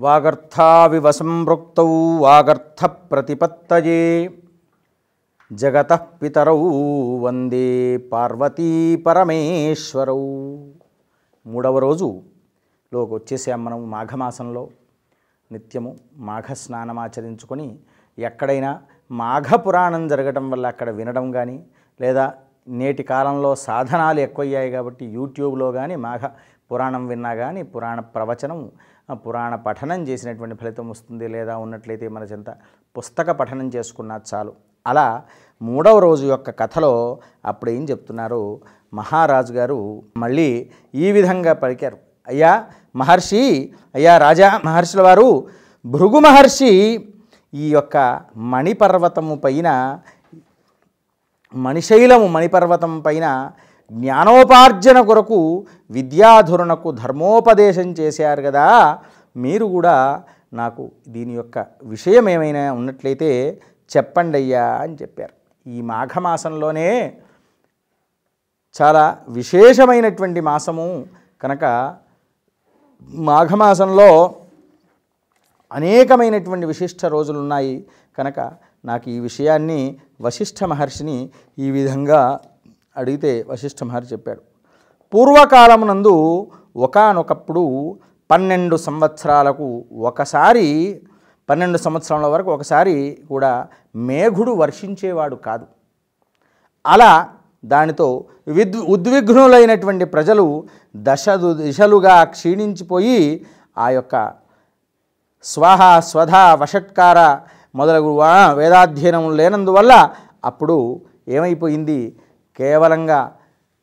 వాగర్థావివ సంపృక్తౌ వాగర్థ ప్రతిపత్తయే జగత పితరౌ వందే పార్వతీ పరమేశ్వరౌ. మూడవ రోజులోకి వచ్చేసాం మనం మాఘమాసంలో. నిత్యము మాఘ స్నానం ఆచరించుకొని ఎక్కడైనా మాఘ పురాణం జరగటం వల్ల అక్కడ వినడం కానీ లేదా నేటి కాలంలో సాధనాలు ఎక్కువయ్యాయి కాబట్టి యూట్యూబ్లో కానీ మాఘ పురాణం విన్నా కానీ పురాణ ప్రవచనం పురాణ పఠనం చేసినటువంటి ఫలితం వస్తుంది లేదా ఉన్నట్లయితే మన చెంత పుస్తక పఠనం చేసుకున్నా చాలు. అలా మూడవ రోజు యొక్క కథలో అప్పుడు ఏం చెప్తున్నారు? మహారాజు గారు మళ్ళీ ఈ విధంగా పలికారు. అయ్యా మహర్షి అయ్యా రాజా మహర్షుల వారు భృగు మహర్షి ఈ యొక్క మణిపర్వతము పైన మణిశైలము మణిపర్వతం పైన జ్ఞానోపార్జన కొరకు విద్యాధురణకు ధర్మోపదేశం చేశారు కదా. మీరు కూడా నాకు దీని యొక్క విషయం ఏమైనా ఉన్నట్లయితే చెప్పండి అయ్యా అని చెప్పారు. ఈ మాఘమాసంలోనే చాలా విశేషమైనటువంటి మాసము. కనుక మాఘమాసంలో అనేకమైనటువంటి విశిష్ట రోజులు ఉన్నాయి. కనుక నాకు ఈ విషయాన్ని వశిష్ఠ మహర్షిని ఈ విధంగా అడిగితే వశిష్ఠ మహర్షి చెప్పాడు పూర్వకాలమునందు ఒకానొకప్పుడు పన్నెండు సంవత్సరాలకు ఒకసారి పన్నెండు సంవత్సరాల వరకు ఒకసారి కూడా మేఘుడు వర్షించేవాడు కాదు. అలా దానితో విద్ ఉద్విగ్నులైనటువంటి ప్రజలు దశ దిశలుగా క్షీణించిపోయి ఆ యొక్క స్వాహ స్వధ వషట్కార మొదలగు వేదాధ్యయనం లేనందువల్ల అప్పుడు ఏమైపోయింది? కేవలంగా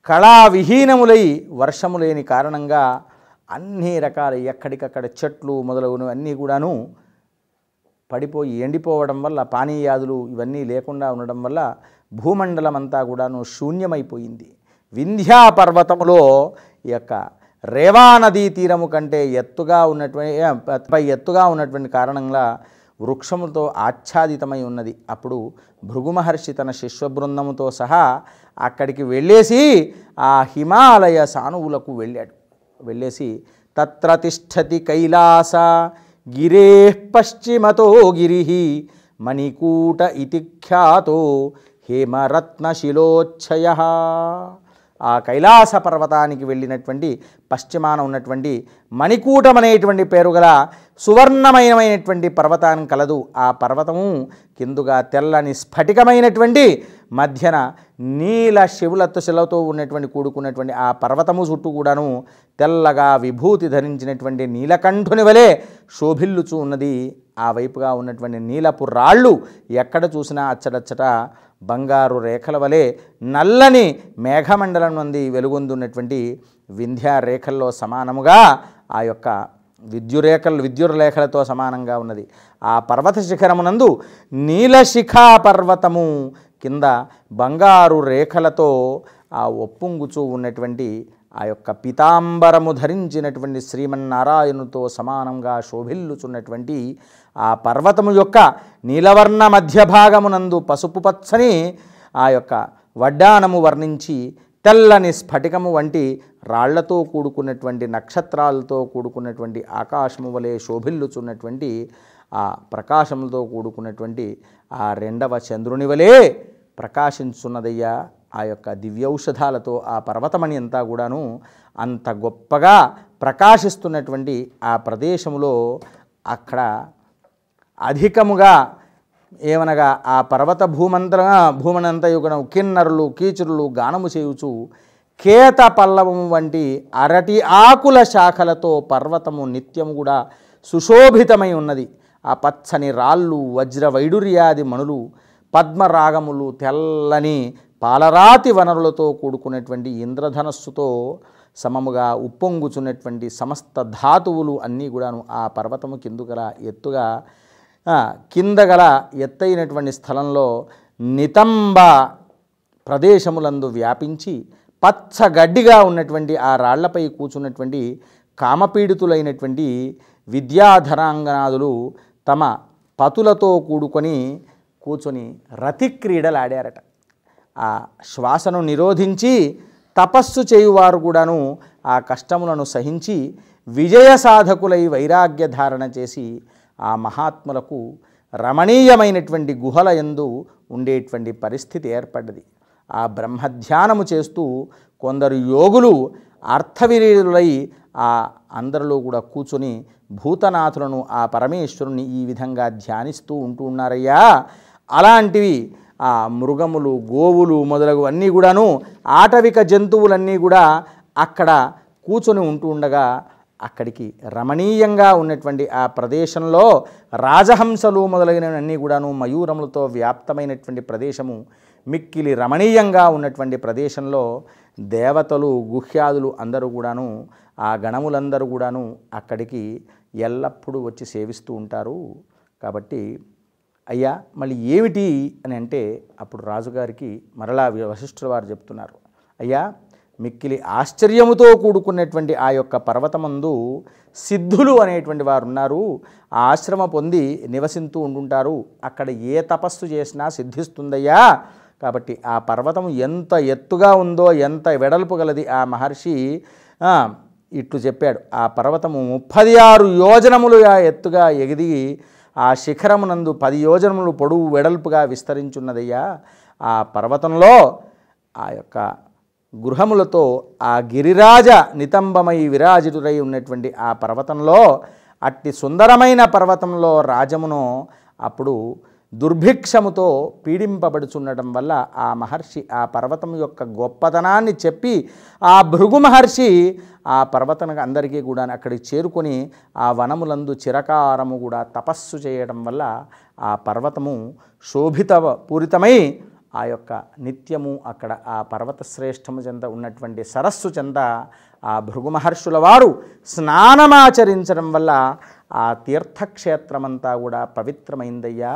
కళావిహీనములై వర్షము లేని కారణంగా అన్ని రకాల ఎక్కడికక్కడ చెట్లు మొదలగునవి అన్నీ కూడాను పడిపోయి ఎండిపోవడం వల్ల పానీయాదులు ఇవన్నీ లేకుండా ఉండడం వల్ల భూమండలం అంతా కూడాను శూన్యమైపోయింది. వింధ్యా పర్వతములో ఈ యొక్క రేవా నదీ తీరము కంటే ఎత్తుగా ఉన్నటువంటి పై ఎత్తుగా ఉన్నటువంటి కారణంగా వృక్షములతో ఆచ్ఛాదితమై ఉన్నది. అప్పుడు భృగు మహర్షి తన శిష్య బృందముతో సహా అక్కడికి వెళ్ళేసి ఆ హిమాలయ సానువులకు వెళ్ళాడు. వెళ్ళేసి తత్ర తిష్టతి కైలాస గిరే పశ్చిమతో గిరి మణికూట ఇతి ఖ్యాతో హేమరత్నశిలోచ్ఛయ ఆ కైలాస పర్వతానికి వెళ్ళినటువంటి పశ్చిమాన ఉన్నటువంటి మణికూటం అనేటువంటి పేరు గల సువర్ణమయమైనటువంటి పర్వతాన్ని కలదు. ఆ పర్వతము కిందుగా తెల్లని స్ఫటికమైనటువంటి మధ్యన నీల శివులతో శిలతో ఉన్నటువంటి కూడుకున్నటువంటి ఆ పర్వతము చుట్టూ కూడాను తెల్లగా విభూతి ధరించినటువంటి నీలకంఠుని వలె శోభిల్లుచూ ఉన్నది. ఆ వైపుగా ఉన్నటువంటి నీలపు రాళ్ళు ఎక్కడ చూసినా అచ్చడచ్చట బంగారు రేఖల వలె నల్లని మేఘమండలం నుండి వెలుగొందున్నటువంటి వింధ్యా రేఖల్లో సమానముగా ఆ యొక్క విద్యురేఖలు విద్యుర్రేఖలతో సమానంగా ఉన్నది. ఆ పర్వత శిఖరమునందు నీలశిఖా పర్వతము కింద బంగారు రేఖలతో ఆ ఒప్పుంగుచూ ఉన్నటువంటి ఆ యొక్క పీతాంబరము ధరించినటువంటి శ్రీమన్నారాయణుతో సమానంగా శోభిల్లుచున్నటువంటి ఆ పర్వతము యొక్క నీలవర్ణ మధ్య భాగమునందు పసుపు పచ్చని ఆ యొక్క వడ్డానము వర్ణించి తెల్లని స్ఫటికము వంటి రాళ్ళతో కూడుకున్నటువంటి నక్షత్రాలతో కూడుకున్నటువంటి ఆకాశము వలె శోభిల్లుచున్నటువంటి ఆ ప్రకాశములతో కూడుకున్నటువంటి ఆ రెండవ చంద్రుని వలె ప్రకాశించున్నదయ్యా. ఆ యొక్క దివ్యౌషధాలతో ఆ పర్వతమణి అంతా కూడాను అంత గొప్పగా ప్రకాశిస్తున్నటువంటి ఆ ప్రదేశంలో అక్కడ అధికముగా ఏమనగా ఆ పర్వత భూమంతర భూమనంతయు కూడా కిన్నరులు కీచురులు గానము చేయుచు కేత పల్లవము వంటి అరటి ఆకుల శాఖలతో పర్వతము నిత్యము కూడా సుశోభితమై ఉన్నది. ఆ పచ్చని రాళ్ళు వజ్ర వైడూర్యాది మణులు పద్మరాగములు తెల్లని పాలరాతి వనరులతో కూడుకున్నటువంటి ఇంద్రధనస్సుతో సమముగా ఉప్పొంగుచున్నటువంటి సమస్త ధాతువులు అన్నీ కూడాను ఆ పర్వతము కిందు గల ఎత్తుగా కిందగల కింద గల ఎత్తైనటువంటి స్థలంలో నితంబ ప్రదేశములందు వ్యాపించి పచ్చగడ్డిగా ఉన్నటువంటి ఆ రాళ్ళపై కూర్చున్నటువంటి కామపీడితులైనటువంటి విద్యాధరాంగనాదులు తమ పతులతో కూడుకొని కూర్చొని రతిక్రీడలాడారట. ఆ శ్వాసను నిరోధించి తపస్సు చేయువారు కూడాను ఆ కష్టములను సహించి విజయ సాధకులై వైరాగ్య ధారణ చేసి ఆ మహాత్ములకు రమణీయమైనటువంటి గుహల యందు ఉండేటువంటి పరిస్థితి ఏర్పడ్డది. ఆ బ్రహ్మధ్యానము చేస్తూ కొందరు యోగులు అర్థవిరీరులై ఆ అందరిలో కూడా కూర్చొని భూతనాథులను ఆ పరమేశ్వరుని ఈ విధంగా ధ్యానిస్తూ ఉంటూ ఉన్నారయ్యా. అలాంటివి ఆ మృగములు గోవులు మొదలగు అన్నీ కూడాను ఆటవిక జంతువులన్నీ కూడా అక్కడ కూర్చొని ఉంటూ ఉండగా అక్కడికి రమణీయంగా ఉన్నటువంటి ఆ ప్రదేశంలో రాజహంసలు మొదలైనవన్నీ కూడాను మయూరములతో వ్యాప్తమైనటువంటి ప్రదేశము. మిక్కిలి రమణీయంగా ఉన్నటువంటి ప్రదేశంలో దేవతలు గుహ్యాదులు అందరూ కూడాను ఆ గణములందరూ కూడాను అక్కడికి ఎల్లప్పుడూ వచ్చి సేవిస్తూ ఉంటారు. కాబట్టి అయ్యా మళ్ళీ ఏమిటి అని అంటే అప్పుడు రాజుగారికి మరలా వశిష్ఠుల వారు చెప్తున్నారు. అయ్యా మిక్కిలి ఆశ్చర్యముతో కూడుకున్నటువంటి ఆ యొక్క పర్వతమందు సిద్ధులు అనేటువంటి వారు ఉన్నారు. ఆశ్రమ పొంది నివసిస్తూ ఉంటుంటారు అక్కడ ఏ తపస్సు చేసినా సిద్ధిస్తుందయ్యా. కాబట్టి ఆ పర్వతం ఎంత ఎత్తుగా ఉందో ఎంత వెడల్పు గలది ఆ మహర్షి ఇట్లు చెప్పాడు. ఆ పర్వతము ముప్పది ఆరు యోజనములు ఆ ఎత్తుగా ఎగిది ఆ శిఖరమునందు పది యోజనములు పొడువు వెడల్పుగా విస్తరించున్నదయ్యా. ఆ పర్వతంలో ఆ యొక్క గృహములతో ఆ గిరిరాజ నితంబమై విరాజితుడై ఉన్నటువంటి ఆ పర్వతంలో అట్టి సుందరమైన పర్వతంలో రాజమును అప్పుడు దుర్భిక్షముతో పీడింపబడుచుండటం వల్ల ఆ మహర్షి ఆ పర్వతం యొక్క గొప్పతనాన్ని చెప్పి ఆ భృగు మహర్షి ఆ పర్వతం అందరికీ కూడా అక్కడికి చేరుకొని ఆ వనములందు చిరకారము కూడా తపస్సు చేయడం వల్ల ఆ పర్వతము శోభిత పూరితమై ఆ యొక్క నిత్యము అక్కడ ఆ పర్వత శ్రేష్టము చెంద ఉన్నటువంటి సరస్సు చెంద ఆ భృగు మహర్షుల వారు స్నానమాచరించడం వల్ల ఆ తీర్థక్షేత్రమంతా కూడా పవిత్రమైందయ్యా.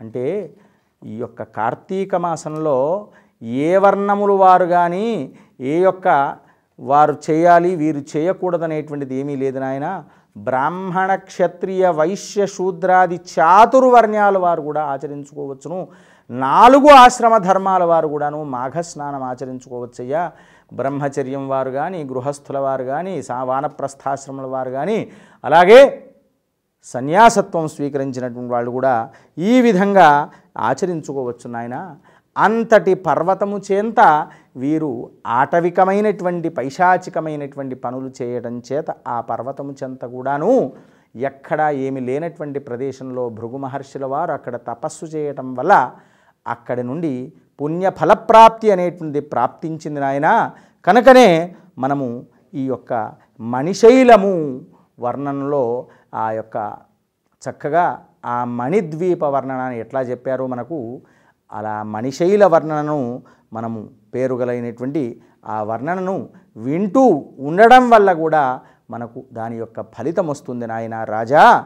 అంటే ఈ యొక్క కార్తీక మాసంలో ఏ వర్ణములు వారు కానీ ఏ యొక్క వారు చేయాలి వీరు చేయకూడదనేటువంటిది ఏమీ లేదు నాయన. బ్రాహ్మణ క్షత్రియ వైశ్య శూద్రాది చాతుర్వర్ణ్యాల వారు కూడా ఆచరించుకోవచ్చును. నాలుగు ఆశ్రమ ధర్మాల వారు కూడాను మాఘస్నానం ఆచరించుకోవచ్చయ్యా. బ్రహ్మచర్యం వారు కానీ గృహస్థుల వారు కానీ సా వానప్రస్థాశ్రముల వారు కానీ అలాగే సన్యాసత్వం స్వీకరించినటువంటి వాళ్ళు కూడా ఈ విధంగా ఆచరించుకోవచ్చు నాయన. అంతటి పర్వతము చేంత వీరు ఆటవికమైనటువంటి పైశాచికమైనటువంటి పనులు చేయడం చేత ఆ పర్వతము చెంత కూడాను ఎక్కడా ఏమి లేనటువంటి ప్రదేశంలో భృగు మహర్షుల వారు అక్కడ తపస్సు చేయటం వల్ల అక్కడి నుండి పుణ్య ఫలప్రాప్తి అనేటువంటి ప్రాప్తించింది నాయన. కనుకనే మనము ఈ యొక్క మణిశైలము వర్ణనలో ఆ యొక్క చక్కగా ఆ మణిద్వీప వర్ణనాన్ని ఎట్లా చెప్పారో మనకు అలా మణిశైల వర్ణనను మనము పేరుగలైనటువంటి ఆ వర్ణనను వింటూ ఉండడం వల్ల కూడా మనకు దాని యొక్క ఫలితం వస్తుంది నాయన రాజా.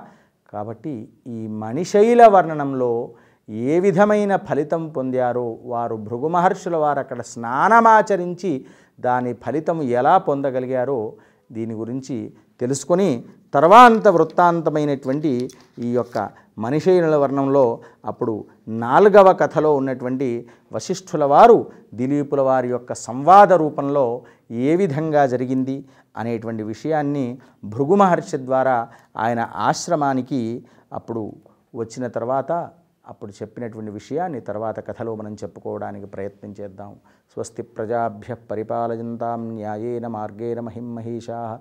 కాబట్టి ఈ మణిశైల వర్ణనంలో ఏ విధమైన ఫలితం పొందారో వారు భృగు మహర్షుల వారు అక్కడ స్నానమాచరించి దాని ఫలితం ఎలా పొందగలిగారో దీని గురించి తెలుసుకొని తర్వాంత వృత్తాంతమైనటువంటి ఈ యొక్క మనిషైనుల వర్ణంలో అప్పుడు నాలుగవ కథలో ఉన్నటువంటి వశిష్ఠుల వారు దిలీపుల వారి యొక్క సంవాద రూపంలో ఏ విధంగా జరిగింది అనేటువంటి విషయాన్ని భృగు మహర్షి ద్వారా ఆయన ఆశ్రమానికి అప్పుడు వచ్చిన తర్వాత అప్పుడు చెప్పినటువంటి విషయాన్ని తర్వాత కథలో మనం చెప్పుకోవడానికి ప్రయత్నం చేద్దాం. స్వస్తి ప్రజాభ్య పరిపాలయంతాం న్యాయేన మార్గేణ మహిం మహిషా